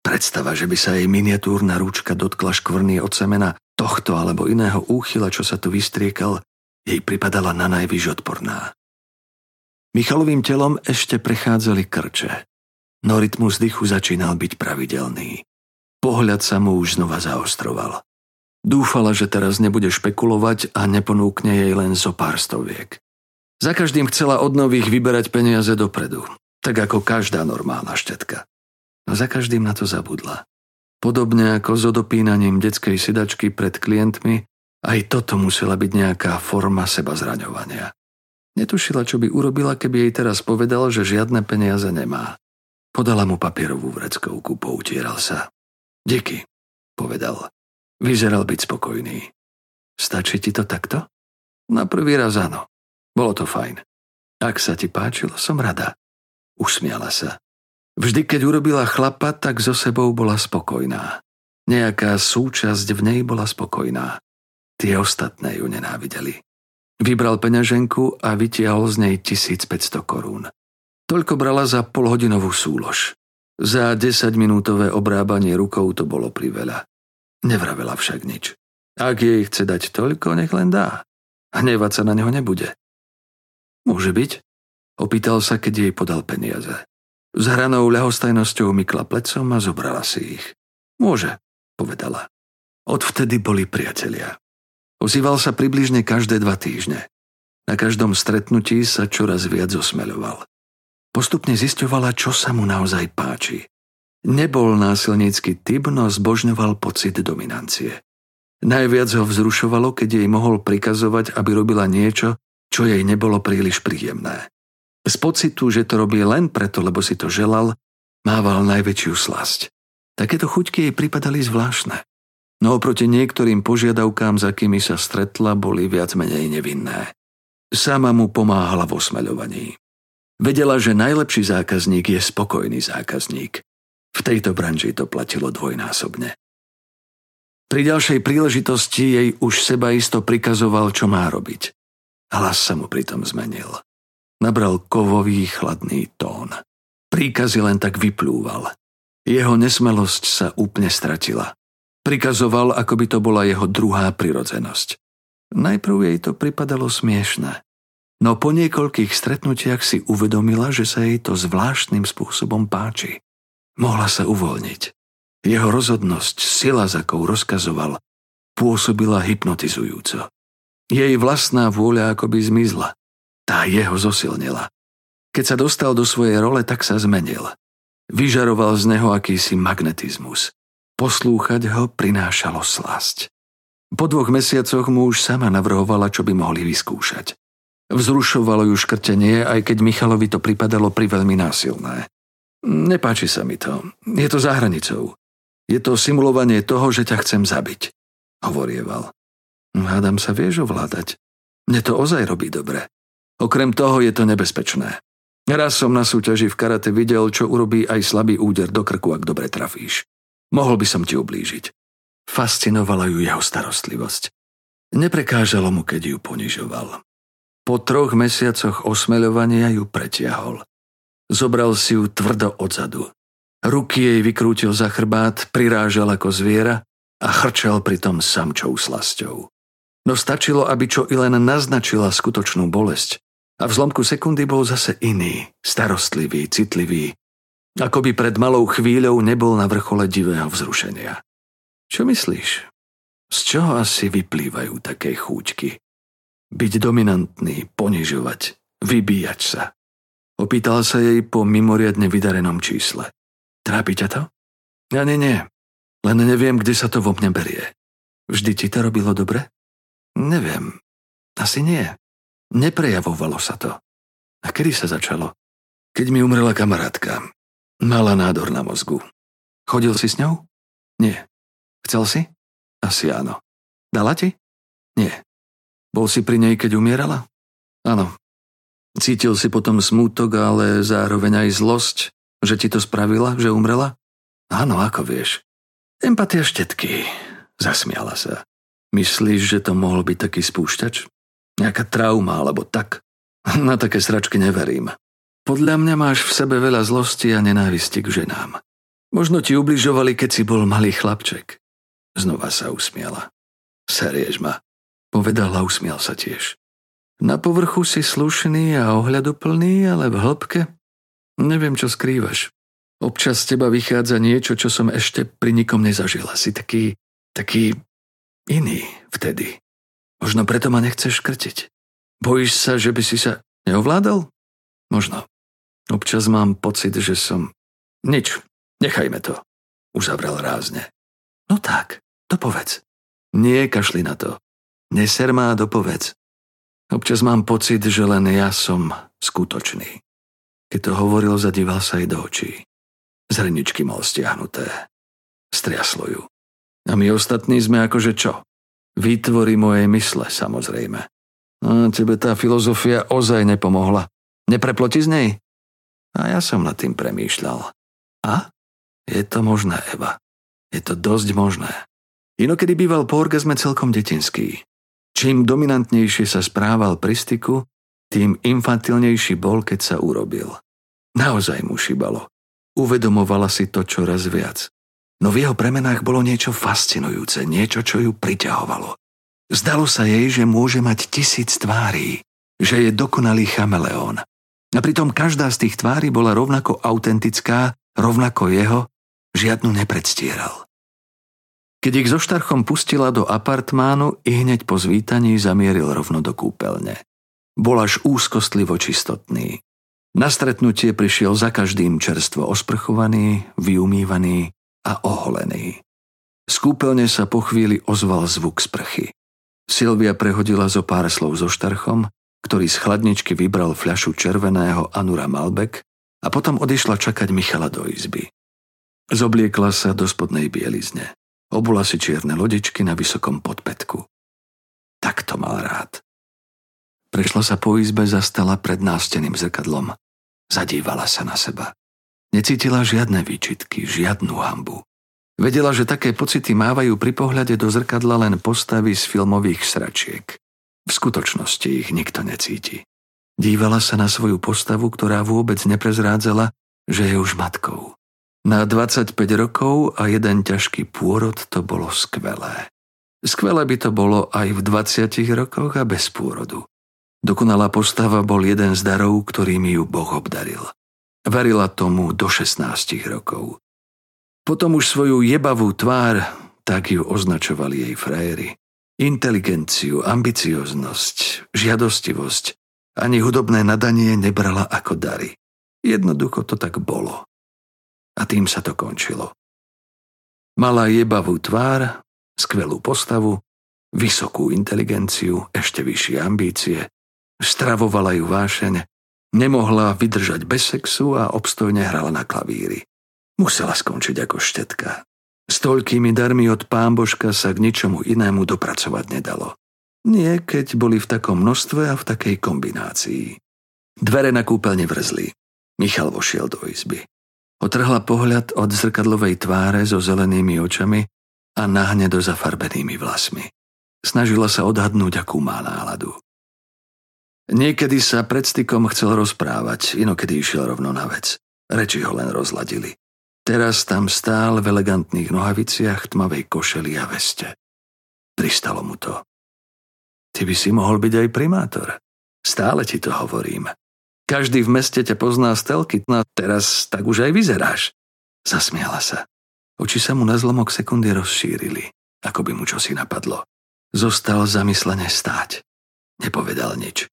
Predstava, že by sa jej miniatúrna rúčka dotkla škvrny od semena tohto alebo iného úchyla, čo sa tu vystriekal, jej pripadala na najvyš odporná. Michalovým telom ešte prechádzali krče, no rytmus dychu začínal byť pravidelný. Pohľad sa mu už znova zaostroval. Dúfala, že teraz nebude špekulovať a neponúkne jej len zo pár stoviek. Za každým chcela od nových vyberať peniaze dopredu, tak ako každá normálna štetka. No za každým na to zabudla. Podobne ako s odopínaním detskej sedačky pred klientmi, aj toto musela byť nejaká forma seba zraňovania. Netušila, čo by urobila, keby jej teraz povedal, že žiadne peniaze nemá. Podala mu papierovú vreckovku, poutieral sa. Díky, povedal. Vyzeral byť spokojný. Stačí ti to takto? Na prvý raz áno. Bolo to fajn. Ak sa ti páčilo, som rada. Usmiala sa. Vždy, keď urobila chlapa, tak so sebou bola spokojná. Nejaká súčasť v nej bola spokojná. Tie ostatné ju nenávideli. Vybral peňaženku a vytiahol z nej 1500 korún. Toľko brala za polhodinovú súlož. Za 10-minútové obrábanie rukou to bolo priveľa. Nevravela však nič. Ak jej chce dať toľko, nech len dá. Hnevať sa na neho nebude. Môže byť? Opýtal sa, keď jej podal peniaze. S hranou ľahostajnosťou mykla plecom a zobrala si ich. Môže, povedala. Odvtedy boli priatelia. Ozýval sa približne každé dva týždne. Na každom stretnutí sa čoraz viac osmeľoval. Postupne zisťovala, čo sa mu naozaj páči. Nebol násilnícky typ, no zbožňoval pocit dominancie. Najviac ho vzrušovalo, keď jej mohol prikazovať, aby robila niečo, čo jej nebolo príliš príjemné. Z pocitu, že to robí len preto, lebo si to želal, mával najväčšiu slasť. Takéto chuťky jej pripadali zvláštne. No oproti niektorým požiadavkám, za akými sa stretla, boli viac menej nevinné. Sama mu pomáhala v osmeľovaní. Vedela, že najlepší zákazník je spokojný zákazník. V tejto branži to platilo dvojnásobne. Pri ďalšej príležitosti jej už seba isto prikazoval, čo má robiť. Hlas sa mu pritom zmenil. Nabral kovový chladný tón. Príkazy len tak vyplúval. Jeho nesmelosť sa úplne stratila. Prikazoval, ako by to bola jeho druhá prirodzenosť. Najprv jej to pripadalo smiešne. No po niekoľkých stretnutiach si uvedomila, že sa jej to zvláštnym spôsobom páči. Mohla sa uvoľniť. Jeho rozhodnosť, sila, za akou rozkazoval, pôsobila hypnotizujúco. Jej vlastná vôľa akoby zmizla. Tá jeho zosilnila. Keď sa dostal do svojej role, tak sa zmenil. Vyžaroval z neho akýsi magnetizmus. Poslúchať ho prinášalo slasť. Po dvoch mesiacoch mu už sama navrhovala, čo by mohli vyskúšať. Vzrušovalo ju škrtenie, aj keď Michalovi to pripadalo priveľmi násilné. Nepáči sa mi to. Je to za hranicou. Je to simulovanie toho, že ťa chcem zabiť. Hovorieval. Hádam sa vieš ovládať. Mne to ozaj robí dobre. Okrem toho je to nebezpečné. Raz som na súťaži v karate videl, čo urobí aj slabý úder do krku, ak dobre trafíš. Mohol by som ti ublížiť. Fascinovala ju jeho starostlivosť. Neprekážalo mu, keď ju ponižoval. Po troch mesiacoch osmeľovania ju pretiahol. Zobral si ju tvrdo odzadu. Ruky jej vykrútil za chrbát, prirážal ako zviera a chrčal pritom samčou slasťou. No stačilo, aby čo i len naznačila skutočnú bolesť a v zlomku sekundy bol zase iný, starostlivý, citlivý, ako by pred malou chvíľou nebol na vrchole divého vzrušenia. Čo myslíš? Z čoho asi vyplývajú také chúťky? Byť dominantný, ponižovať, vybíjať sa. Opýtal sa jej po mimoriadne vydarenom čísle. Trápi ťa to? Ja nie, nie. Len neviem, kde sa to vo mne berie. Vždy ti to robilo dobre? Neviem. Asi nie. Neprejavovalo sa to. A kedy sa začalo? Keď mi umrela kamarátka. Mala nádor na mozgu. Chodil si s ňou? Nie. Chcel si? Asi áno. Dala ti? Nie. Bol si pri nej, keď umierala? Áno. Cítil si potom smútok, ale zároveň aj zlosť, že ti to spravila, že umrela? Áno, ako vieš. Empatia štetky. Zasmiala sa. Myslíš, že to mohol byť taký spúšťač? Nejaká trauma alebo tak? [LAUGHS] Na také sračky neverím. Podľa mňa máš v sebe veľa zlosti a nenávisti k ženám. Možno ti ubližovali, keď si bol malý chlapček. Znova sa usmiala. Serieš ma. Povedala a usmial sa tiež. Na povrchu si slušný a ohľaduplný, ale v hĺbke? Neviem, čo skrývaš. Občas z teba vychádza niečo, čo som ešte pri nikom nezažila. Si taký, taký iný vtedy. Možno preto ma nechceš škrtiť. Bojíš sa, že by si sa neovládal? Možno. Občas mám pocit, že som... Nič, nechajme to. Uzavrel rázne. No tak, dopovedz. Nie, kašli na to. Neser má dopovedz. Občas mám pocit, že len ja som skutočný. Keď to hovoril, zadíval sa jej do očí. Zreničky mal stiahnuté. Striaslo ju. A my ostatní sme akože čo? Výtvory mojej mysle, samozrejme. A tebe tá filozofia ozaj nepomohla. Nepreploti z nej? A ja som nad tým premýšľal. A? Je to možné, Eva. Je to dosť možné. Inokedy býval po orgazme celkom detinský. Čím dominantnejšie sa správal pri styku, tým infantilnejší bol, keď sa urobil. Naozaj mu šibalo. Uvedomovala si to čoraz viac. No v jeho premenách bolo niečo fascinujúce, niečo, čo ju priťahovalo. Zdalo sa jej, že môže mať tisíc tvárí, že je dokonalý chameleón. A pritom každá z tých tvári bola rovnako autentická, rovnako jeho, žiadnu nepredstieral. Keď ich so štarchom pustila do apartmánu i hneď po zvítaní zamieril rovno do kúpeľne. Bol až úzkostlivo čistotný. Na stretnutie prišiel za každým čerstvo osprchovaný, vyumývaný, a oholený. Z kúpeľne sa po chvíli ozval zvuk sprchy. Silvia prehodila zo pár slov so štarchom, ktorý z chladničky vybral fľašu červeného Anura Malbec a potom odišla čakať Michala do izby. Zobliekla sa do spodnej bielizne. Obula si čierne lodičky na vysokom podpetku. Tak to mal rád. Prešla sa po izbe, zastala pred násteným zrkadlom. Zadívala sa na seba. Necítila žiadne výčitky, žiadnu hambu. Vedela, že také pocity mávajú pri pohľade do zrkadla len postavy z filmových sračiek. V skutočnosti ich nikto necíti. Dívala sa na svoju postavu, ktorá vôbec neprezrádzala, že je už matkou. Na 25 rokov a jeden ťažký pôrod to bolo skvelé. Skvelé by to bolo aj v 20 rokoch a bez pôrodu. Dokonalá postava bol jeden z darov, ktorými ju Boh obdaril. Verila tomu do 16 rokov. Potom už svoju jebavú tvár, tak ju označovali jej frajery. Inteligenciu, ambicioznosť, žiadostivosť, ani hudobné nadanie nebrala ako dary. Jednoducho to tak bolo. A tým sa to končilo. Mala jebavú tvár, skvelú postavu, vysokú inteligenciu, ešte vyššie ambície, stravovala ju vášeň Nemohla vydržať bez sexu a obstojne hrala na klavíri. Musela skončiť ako štetka. S toľkými darmi od pán Božka sa k ničomu inému dopracovať nedalo. Nie, keď boli v takom množstve a v takej kombinácii. Dvere na kúpeľne vrzli. Michal vošiel do izby. Otrhla pohľad od zrkadlovej tváre so zelenými očami a nahnedo zafarbenými vlasmi. Snažila sa odhadnúť, akú má náladu. Niekedy sa pred stykom chcel rozprávať, inokedy išiel rovno na vec. Reči ho len rozladili. Teraz tam stál v elegantných nohaviciach, tmavej košeli a veste. Pristalo mu to. Ty by si mohol byť aj primátor. Stále ti to hovorím. Každý v meste ťa pozná z telky, no teraz tak už aj vyzeráš. Zasmiala sa. Oči sa mu na zlomok sekundy rozšírili, ako by mu čosi napadlo. Zostal zamyslene stáť. Nepovedal nič.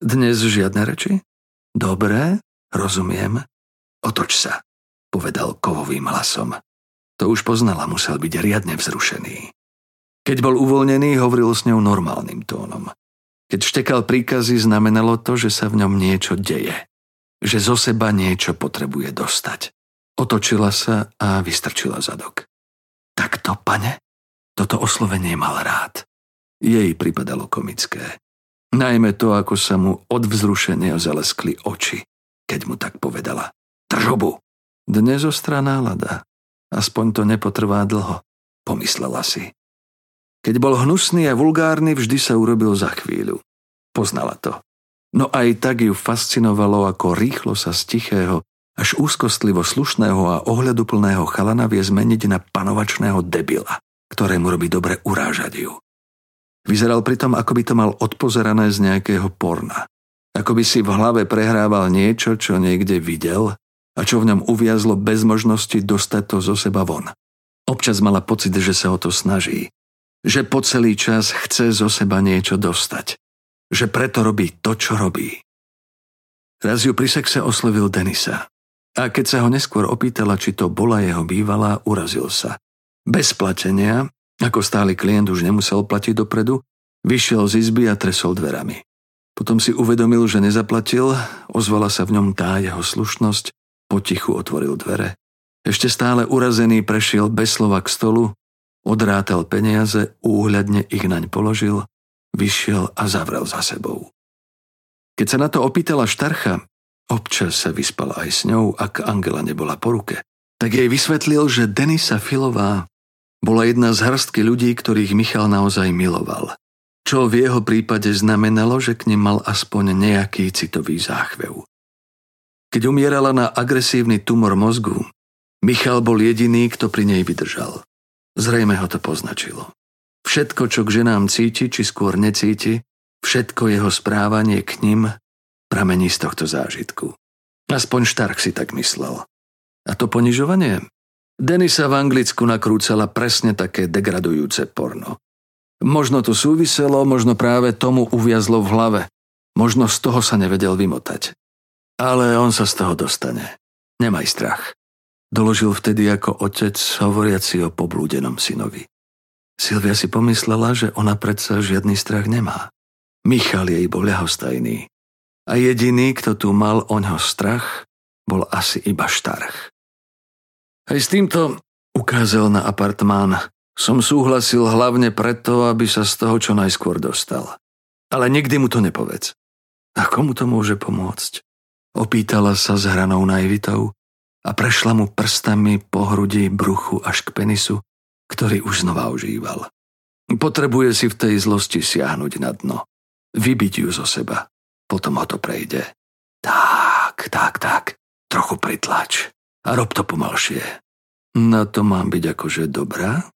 Dnes žiadne reči? Dobre, rozumiem. Otoč sa, povedal kovovým hlasom. To už poznala, musel byť riadne vzrušený. Keď bol uvoľnený, hovoril s ňou normálnym tónom. Keď štekal príkazy, znamenalo to, že sa v ňom niečo deje. Že zo seba niečo potrebuje dostať. Otočila sa a vystrčila zadok. Takto, pane? Toto oslovenie mal rád. Jej pripadalo komické. Najmä to, ako sa mu od vzrušenia zaleskli oči, keď mu tak povedala. Držobu! Dnes ostrá nálada. Aspoň to nepotrvá dlho, pomyslela si. Keď bol hnusný a vulgárny, vždy sa urobil za chvíľu. Poznala to. No aj tak ju fascinovalo, ako rýchlo sa z tichého, až úzkostlivo slušného a ohľaduplného chalana vie zmeniť na panovačného debila, ktorému robí dobre urážať ju. Vyzeral pritom, ako by to mal odpozerané z nejakého porna. Ako by si v hlave prehrával niečo, čo niekde videl a čo v ňom uviazlo bez možnosti dostať to zo seba von. Občas mala pocit, že sa o to snaží. Že po celý čas chce zo seba niečo dostať. Že preto robí to, čo robí. Raz ju pri sexe oslovil Denisa. A keď sa ho neskôr opýtala, či to bola jeho bývalá, urazil sa. Bez platenia, ako stály klient už nemusel platiť dopredu, vyšiel z izby a tresol dverami. Potom si uvedomil, že nezaplatil, ozvala sa v ňom tá jeho slušnosť, potichu otvoril dvere. Ešte stále urazený prešiel bez slova k stolu, odrátal peniaze, úhľadne ich naň položil, vyšiel a zavrel za sebou. Keď sa na to opýtala Štarcha, občas sa vyspal aj s ňou, ak Angela nebola po ruke, tak jej vysvetlil, že Denisa Filová bola jedna z hrstky ľudí, ktorých Michal naozaj miloval čo v jeho prípade znamenalo, že k nim mal aspoň nejaký citový záchvev. Keď umierala na agresívny tumor mozgu, Michal bol jediný, kto pri nej vydržal. Zrejme ho to poznačilo. Všetko, čo k ženám cíti, či skôr necíti, všetko jeho správanie k ním pramení z tohto zážitku. Aspoň Štark si tak myslel. A to ponižovanie? Denisa v Anglicku nakrúcala presne také degradujúce porno. Možno to súviselo, možno práve tomu uviazlo v hlave. Možno z toho sa nevedel vymotať. Ale on sa z toho dostane. Nemaj strach. Doložil vtedy ako otec, hovoriaci o poblúdenom synovi. Silvia si pomyslela, že ona predsa žiadny strach nemá. Michal jej bol ľahostajný. A jediný, kto tu mal o ňo strach, bol asi iba Štarch. Aj s týmto ukázal na apartmán, som súhlasil hlavne preto, aby sa z toho čo najskôr dostal. Ale nikdy mu to nepovedz. A komu to môže pomôcť? Opýtala sa s hranou naivitou a prešla mu prstami po hrudi, bruchu až k penisu, ktorý už znova ožíval. Potrebuje si v tej zlosti siahnuť na dno. Vybiť ju zo seba. Potom ho to prejde. Tak, tak, tak. Trochu pritlač. A rob to pomalšie. Na to mám byť akože dobrá?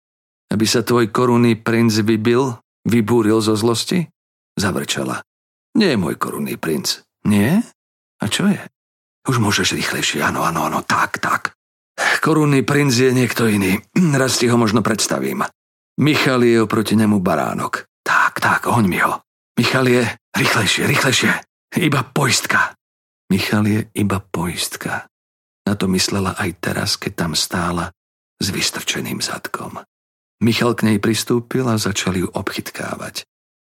Aby sa tvoj korunný princ vybil, vybúril zo zlosti? Zavrčala. Nie je môj korunný princ. Nie? A čo je? Už môžeš rýchlejšie, áno, áno, áno, tak, tak. Korunný princ je niekto iný. [CLEARS THROAT] Raz ti ho možno predstavím. Michal je oproti nemu baránok. Tak, tak, hoň mi ho. Michal je rýchlejšie, rýchlejšie. Iba poistka. Michal je iba poistka. Na to myslela aj teraz, keď tam stála s vystrčeným zadkom. Michal k nej pristúpil a začal ju obchytkávať.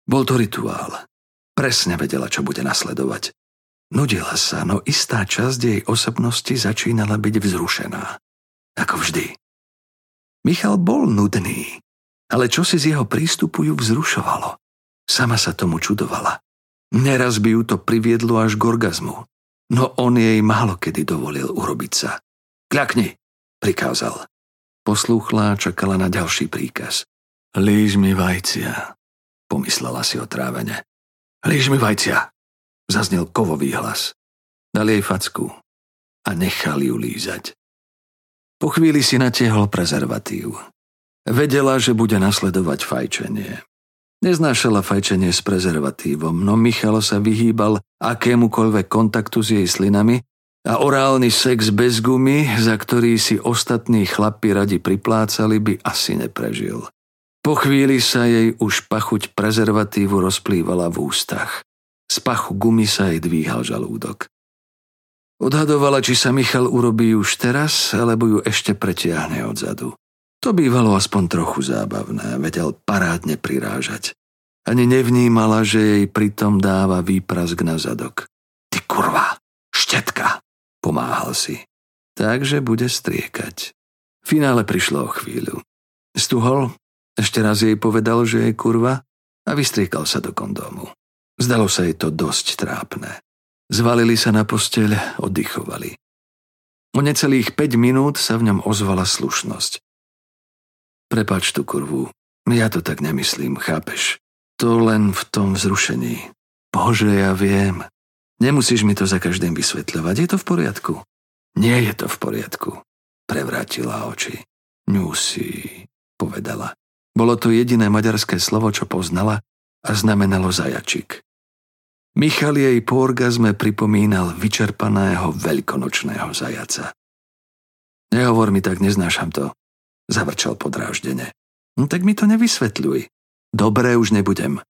Bol to rituál. Presne vedela, čo bude nasledovať. Nudila sa, no istá časť jej osobnosti začínala byť vzrušená. Ako vždy. Michal bol nudný, ale čo si z jeho prístupu ju vzrušovalo. Sama sa tomu čudovala. Neraz by ju to priviedlo až k orgazmu, no on jej málo kedy dovolil urobiť sa. Kľakni, prikázal. Poslúchla a čakala na ďalší príkaz. Líž mi vajcia, pomyslela si otrávene. Líž mi vajcia, zaznel kovový hlas. Dal jej facku a nechal ju lízať. Po chvíli si natiehol prezervatív. Vedela, že bude nasledovať fajčenie. Neznášala fajčenie s prezervatívom, no Michal sa vyhýbal akémukoľvek kontaktu s jej slinami a orálny sex bez gumy, za ktorý si ostatní chlapi radi priplácali, by asi neprežil. Po chvíli sa jej už pachuť prezervatívu rozplývala v ústach. Z pachu gumy sa jej dvíhal žalúdok. Odhadovala, či sa Michal urobí už teraz, alebo ju ešte pretiahne odzadu. To bývalo aspoň trochu zábavné, vedel parádne prirážať. Ani nevnímala, že jej pritom dáva výprask na zadok. Ty kurva, štetka, Pomáhal si. Takže bude striekať. V finále prišlo o chvíľu. Stuhol, ešte raz jej povedal, že je kurva a vystriekal sa do kondómu. Zdalo sa jej to dosť trápne. Zvalili sa na posteľ, oddychovali. O necelých 5 minút sa v ňom ozvala slušnosť. Prepač tú kurvu, ja to tak nemyslím, chápeš? To len v tom vzrušení. Bože, ja viem. Nemusíš mi to za každým vysvetľovať, je to v poriadku. Nie je to v poriadku. Prevrátila oči. Ňusí, povedala. Bolo to jediné maďarské slovo, čo poznala a znamenalo zajačik. Michal jej po orgazme pripomínal vyčerpaného veľkonočného zajaca. Nehovor mi tak, neznášam to, zavrčal podráždene. No tak mi to nevysvetľuj. Dobre, už nebudem.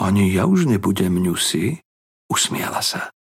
Ani ja už nebudem, ňusi, usmiala sa.